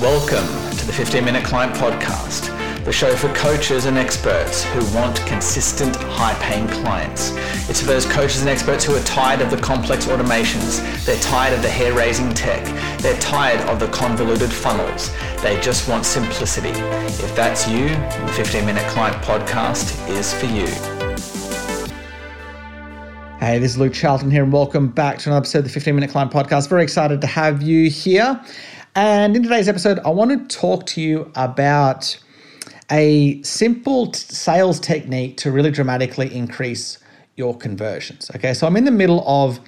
Welcome to the 15 Minute Client Podcast, the show for coaches and experts who want consistent, high paying clients. It's for those coaches and experts who are tired of the complex automations, they're tired of the hair raising tech, they're tired of the convoluted funnels. They just want simplicity. If that's you, the 15 Minute Client Podcast is for you. Hey, this is Luke Charlton here, and welcome back to another episode of the 15 Minute Client Podcast. Very excited to have you here. And in today's episode, I want to talk to you about a simple t- sales technique to really dramatically increase your conversions. Okay, so I'm in the middle of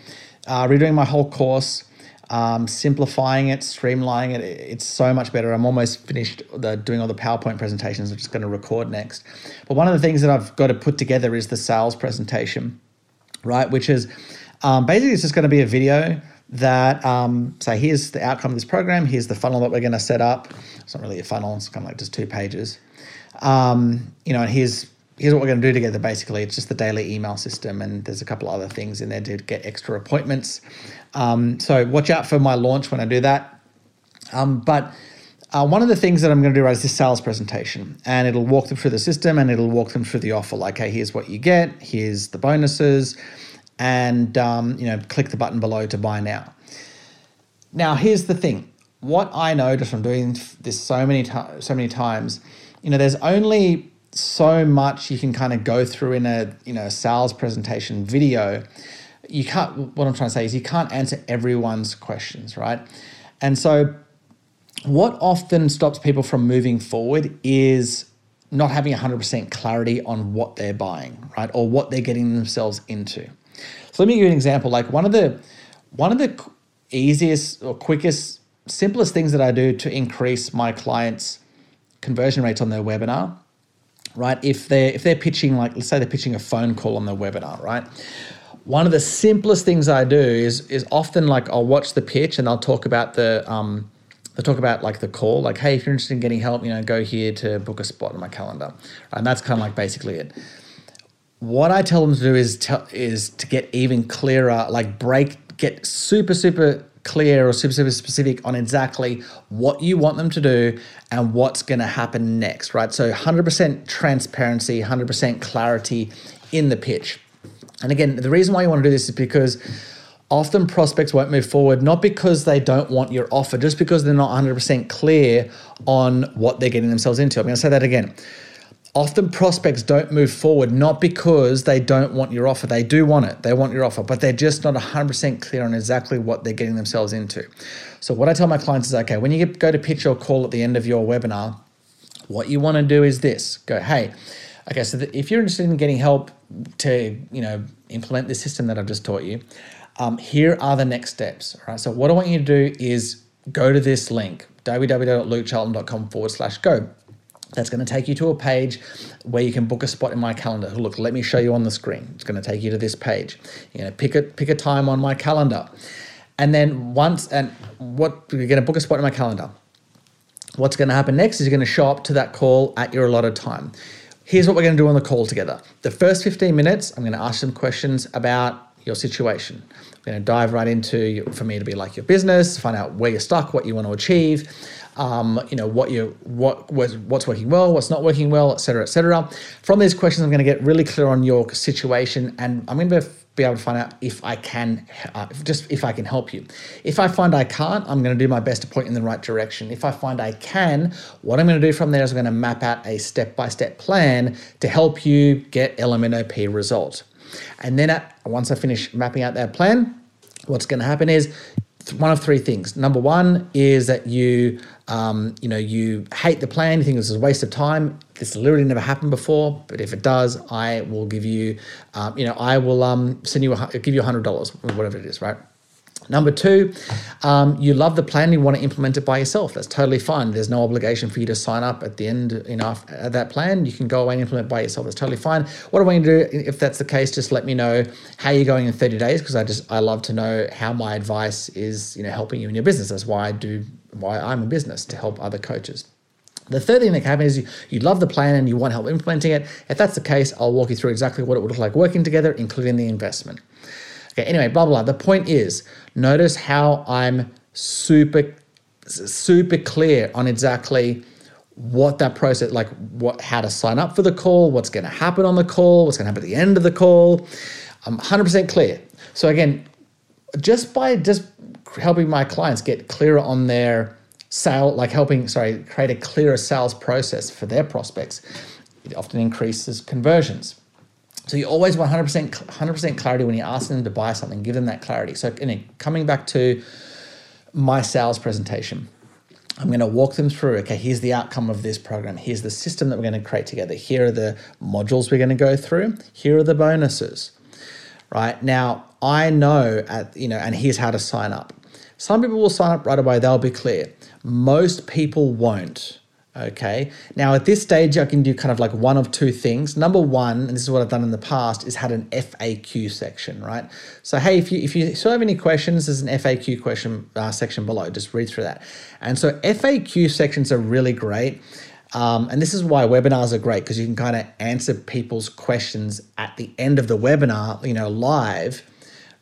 uh, redoing my whole course, um, simplifying it, streamlining it. It's so much better. I'm almost finished the, doing all the PowerPoint presentations. I'm just going to record next. But one of the things that I've got to put together is the sales presentation, right? Which is um, basically it's just going to be a video that um, say here's the outcome of this program. Here's the funnel that we're going to set up. It's not really a funnel. It's kind of like just two pages. Um, you know and here's here's what we're going to do together basically. It's just the daily email system and there's a couple other things in there to get extra appointments. Um, so watch out for my launch when i do that. Um, but uh, one of the things that I'm going to do right is this sales presentation, and it'll walk them through the system and it'll walk them through the offer. Like, hey, here's what you get, here's the bonuses, and um, you know click the button below to buy now. Now here's the thing: what I know just from doing this so many times, so many times, you know, there's only so much you can kind of go through in a you know sales presentation video. You can't. What I'm trying to say is you can't answer everyone's questions, right? And so, what often stops people from moving forward is not having 100% clarity on what they're buying, right? Or what they're getting themselves into. So let me give you an example. Like one of the one of the easiest or quickest, simplest things that I do to increase my clients' conversion rates on their webinar, right? If they're if they're pitching like let's say they're pitching a phone call on their webinar, right? One of the simplest things I do is is often like I'll watch the pitch and I'll talk about the um, they talk about like the call, like, hey, if you're interested in getting help, you know, go here to book a spot in my calendar. And that's kind of like basically it what I tell them to do is to, is to get even clearer, like break, get super super clear or super super specific on exactly what you want them to do and what's going to happen next, right? So 100% transparency, 100% clarity in the pitch. And again, the reason why you want to do this is because often prospects won't move forward not because they don't want your offer, just because they're not 100% clear on what they're getting themselves into. I'm going to say that again often prospects don't move forward not because they don't want your offer. They do want it. They want your offer but they're just not 100% clear on exactly what they're getting themselves into. So what i tell my clients is okay when you go to pitch your call at the end of your webinar what you want to do is this. Go hey okay so if you're interested in getting help to you know implement this system that i've just taught you um, here are the next steps all right? So what i want you to do is go to this link www.lukecharlton.com forward slash go that's going to take you to a page where you can book a spot in my calendar. Look, let me show you on the screen. It's going to take you to this page. You know, pick a pick a time on my calendar, and then once and what you're going to book a spot in my calendar. What's going to happen next is you're going to show up to that call at your allotted time. Here's what we're going to do on the call together. The first 15 minutes, I'm going to ask some questions about your situation. I'm going to dive right into for me to be like your business, find out where you're stuck, what you want to achieve um, you know what you what was what's working well, what's not working well, etc., etc. From these questions, I'm going to get really clear on your situation, and I'm going to be able to find out if I can, uh, just if I can help you. If I find I can't, I'm going to do my best to point in the right direction. If I find I can, what I'm going to do from there is I'm going to map out a step by step plan to help you get LMNOP results. And then at, once I finish mapping out that plan, what's going to happen is one of three things. Number one is that you, um, you know, you hate the plan. You think this is a waste of time. This literally never happened before, but if it does, I will give you, um, you know, I will um, send you, a, give you a hundred dollars, or whatever it is, right? Number two, um, you love the plan, you want to implement it by yourself. That's totally fine. There's no obligation for you to sign up at the end, you know, of that plan. You can go away and implement by yourself. That's totally fine. What I want you to do, if that's the case, just let me know how you're going in 30 days because I just I love to know how my advice is, you know, helping you in your business. That's why I do why I'm a business to help other coaches. The third thing that can happen is you, you love the plan and you want help implementing it. If that's the case, I'll walk you through exactly what it would look like working together, including the investment. Okay, anyway, blah, blah, blah. The point is, notice how I'm super super clear on exactly what that process like what how to sign up for the call what's going to happen on the call what's going to happen at the end of the call. I'm 100% clear. So again just by just helping my clients get clearer on their sale like helping sorry create a clearer sales process for their prospects it often increases conversions so you always want 100% 100% clarity when you're asking them to buy something give them that clarity so coming back to my sales presentation I'm going to walk them through, okay, here's the outcome of this program. Here's the system that we're going to create together. Here are the modules we're going to go through. Here are the bonuses, right? Now, I know, at, you know, and here's how to sign up. Some people will sign up right away, they'll be clear. Most people won't. Okay. Now at this stage, I can do kind of like one of two things. Number one, and this is what I've done in the past, is had an FAQ section, right? So hey, if you if you still have any questions, there's an FAQ question uh, section below. Just read through that. And so FAQ sections are really great. Um, and this is why webinars are great because you can kind of answer people's questions at the end of the webinar, you know, live,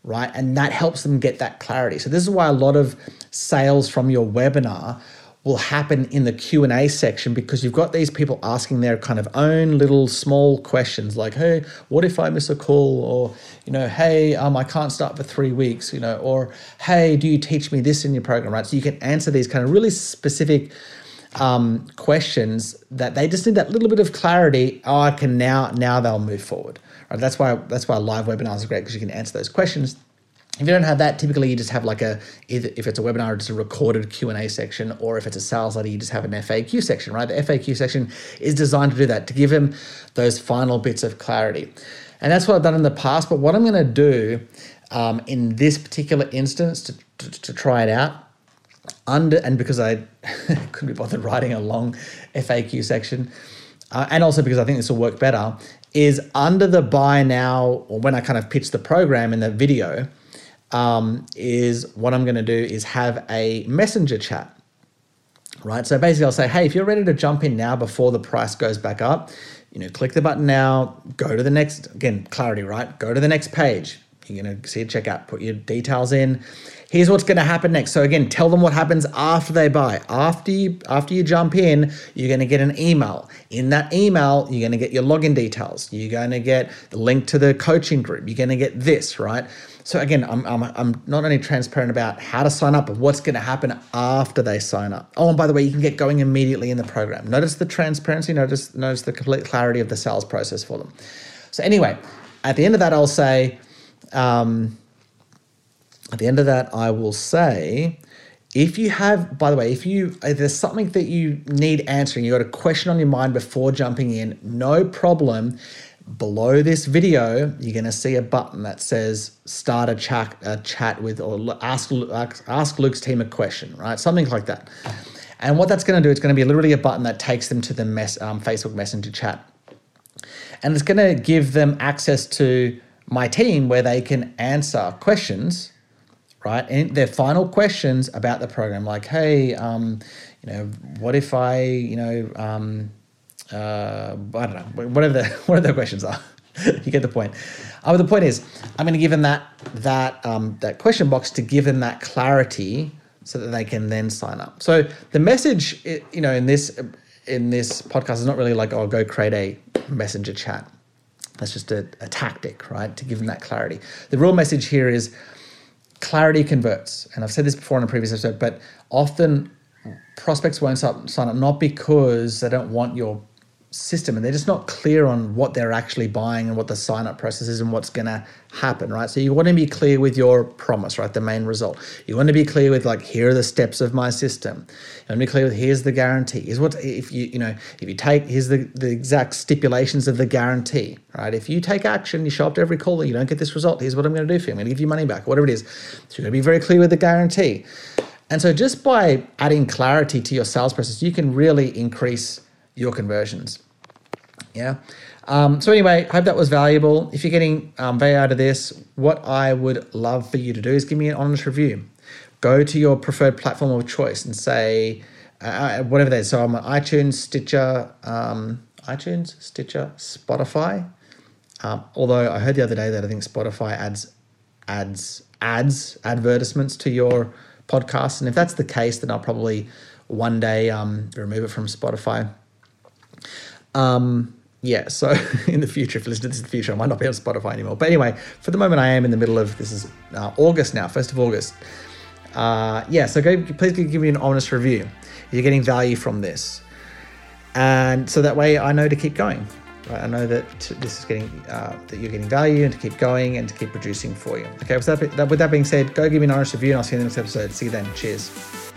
right? And that helps them get that clarity. So this is why a lot of sales from your webinar will happen in the q&a section because you've got these people asking their kind of own little small questions like hey what if i miss a call? Or you know hey um, i can't start for three weeks you know or hey do you teach me this in your program right? So you can answer these kind of really specific um, questions that they just need that little bit of clarity. Oh i can now now they'll move forward right? That's why that's why live webinars are great because you can answer those questions if you don't have that, typically you just have like a if it's a webinar, just a recorded Q and A section, or if it's a sales letter, you just have an FAQ section, right? The FAQ section is designed to do that to give them those final bits of clarity, and that's what I've done in the past. But what I'm going to do um, in this particular instance to, to, to try it out under and because I couldn't be bothered writing a long FAQ section, uh, and also because I think this will work better, is under the buy now or when I kind of pitch the program in the video um, is what I'm going to do is have a messenger chat. Right. So basically, I'll say, hey, if you're ready to jump in now before the price goes back up, you know, click the button now, go to the next, again, clarity, right? Go to the next page. You're going to see a checkout, put your details in. Here's what's going to happen next. So again, tell them what happens after they buy. After you after you jump in, you're going to get an email. In that email, you're going to get your login details. You're going to get the link to the coaching group. You're going to get this, right? So again, I'm, I'm, I'm not only transparent about how to sign up, but what's going to happen after they sign up. Oh, and by the way, you can get going immediately in the program. Notice the transparency, notice, notice the complete clarity of the sales process for them. So anyway, at the end of that, I'll say, um, at the end of that, I will say, if you have, by the way, if you if there's something that you need answering, you got a question on your mind before jumping in, no problem below this video, you're going to see a button that says start a chat, a chat with or ask, ask Luke's team a question, right? Something like that. And what that's going to do, it's going to be literally a button that takes them to the mess, um, Facebook Messenger chat. And it's going to give them access to my team where they can answer questions, right? And their final questions about the program, like, hey, um, you know, what if I, you know, um, uh, I don't know, whatever the whatever the questions are. you get the point. Uh, but the point is, I'm going to give them that that um, that question box to give them that clarity so that they can then sign up. So the message, you know, in this in this podcast is not really like, oh, go create a messenger chat. That's just a, a tactic, right, to give them that clarity. The real message here is clarity converts, and I've said this before in a previous episode, but often prospects won't sign up not because they don't want your system and they're just not clear on what they're actually buying and what the sign up process is and what's going to happen, right? So you want to be clear with your promise, right? The main result. You want to be clear with like, here are the steps of my system. You want to be clear with here's the guarantee. Here's what if you you know if you take here's the the exact stipulations of the guarantee, right? If you take action, you show up to every call, you don't get this result. Here's what I'm going to do for you. I'm going to give you money back, whatever it is. So you're going to be very clear with the guarantee. And so just by adding clarity to your sales process, you can really increase your conversions. Yeah. Um, so anyway, hope that was valuable. If you're getting um, value out of this, what I would love for you to do is give me an honest review. Go to your preferred platform of choice and say uh, uh whatever that is. So I'm on iTunes, Stitcher, um, iTunes, Stitcher, Spotify. Um, although I heard the other day that I think Spotify adds ads ads advertisements to your podcast, And if that's the case, then I'll probably one day um, remove it from Spotify. Um, yeah, so in the future, if you listen to this in the future, I might not be on Spotify anymore. But anyway, for the moment, I am in the middle of this is uh, August now, first of August. Uh, yeah, so go, please give me an honest review. You're getting value from this, and so that way I know to keep going. Right? I know that this is getting uh, that you're getting value and to keep going and to keep producing for you. Okay, with that, with that being said, go give me an honest review, and I'll see you in the next episode. See you then. Cheers.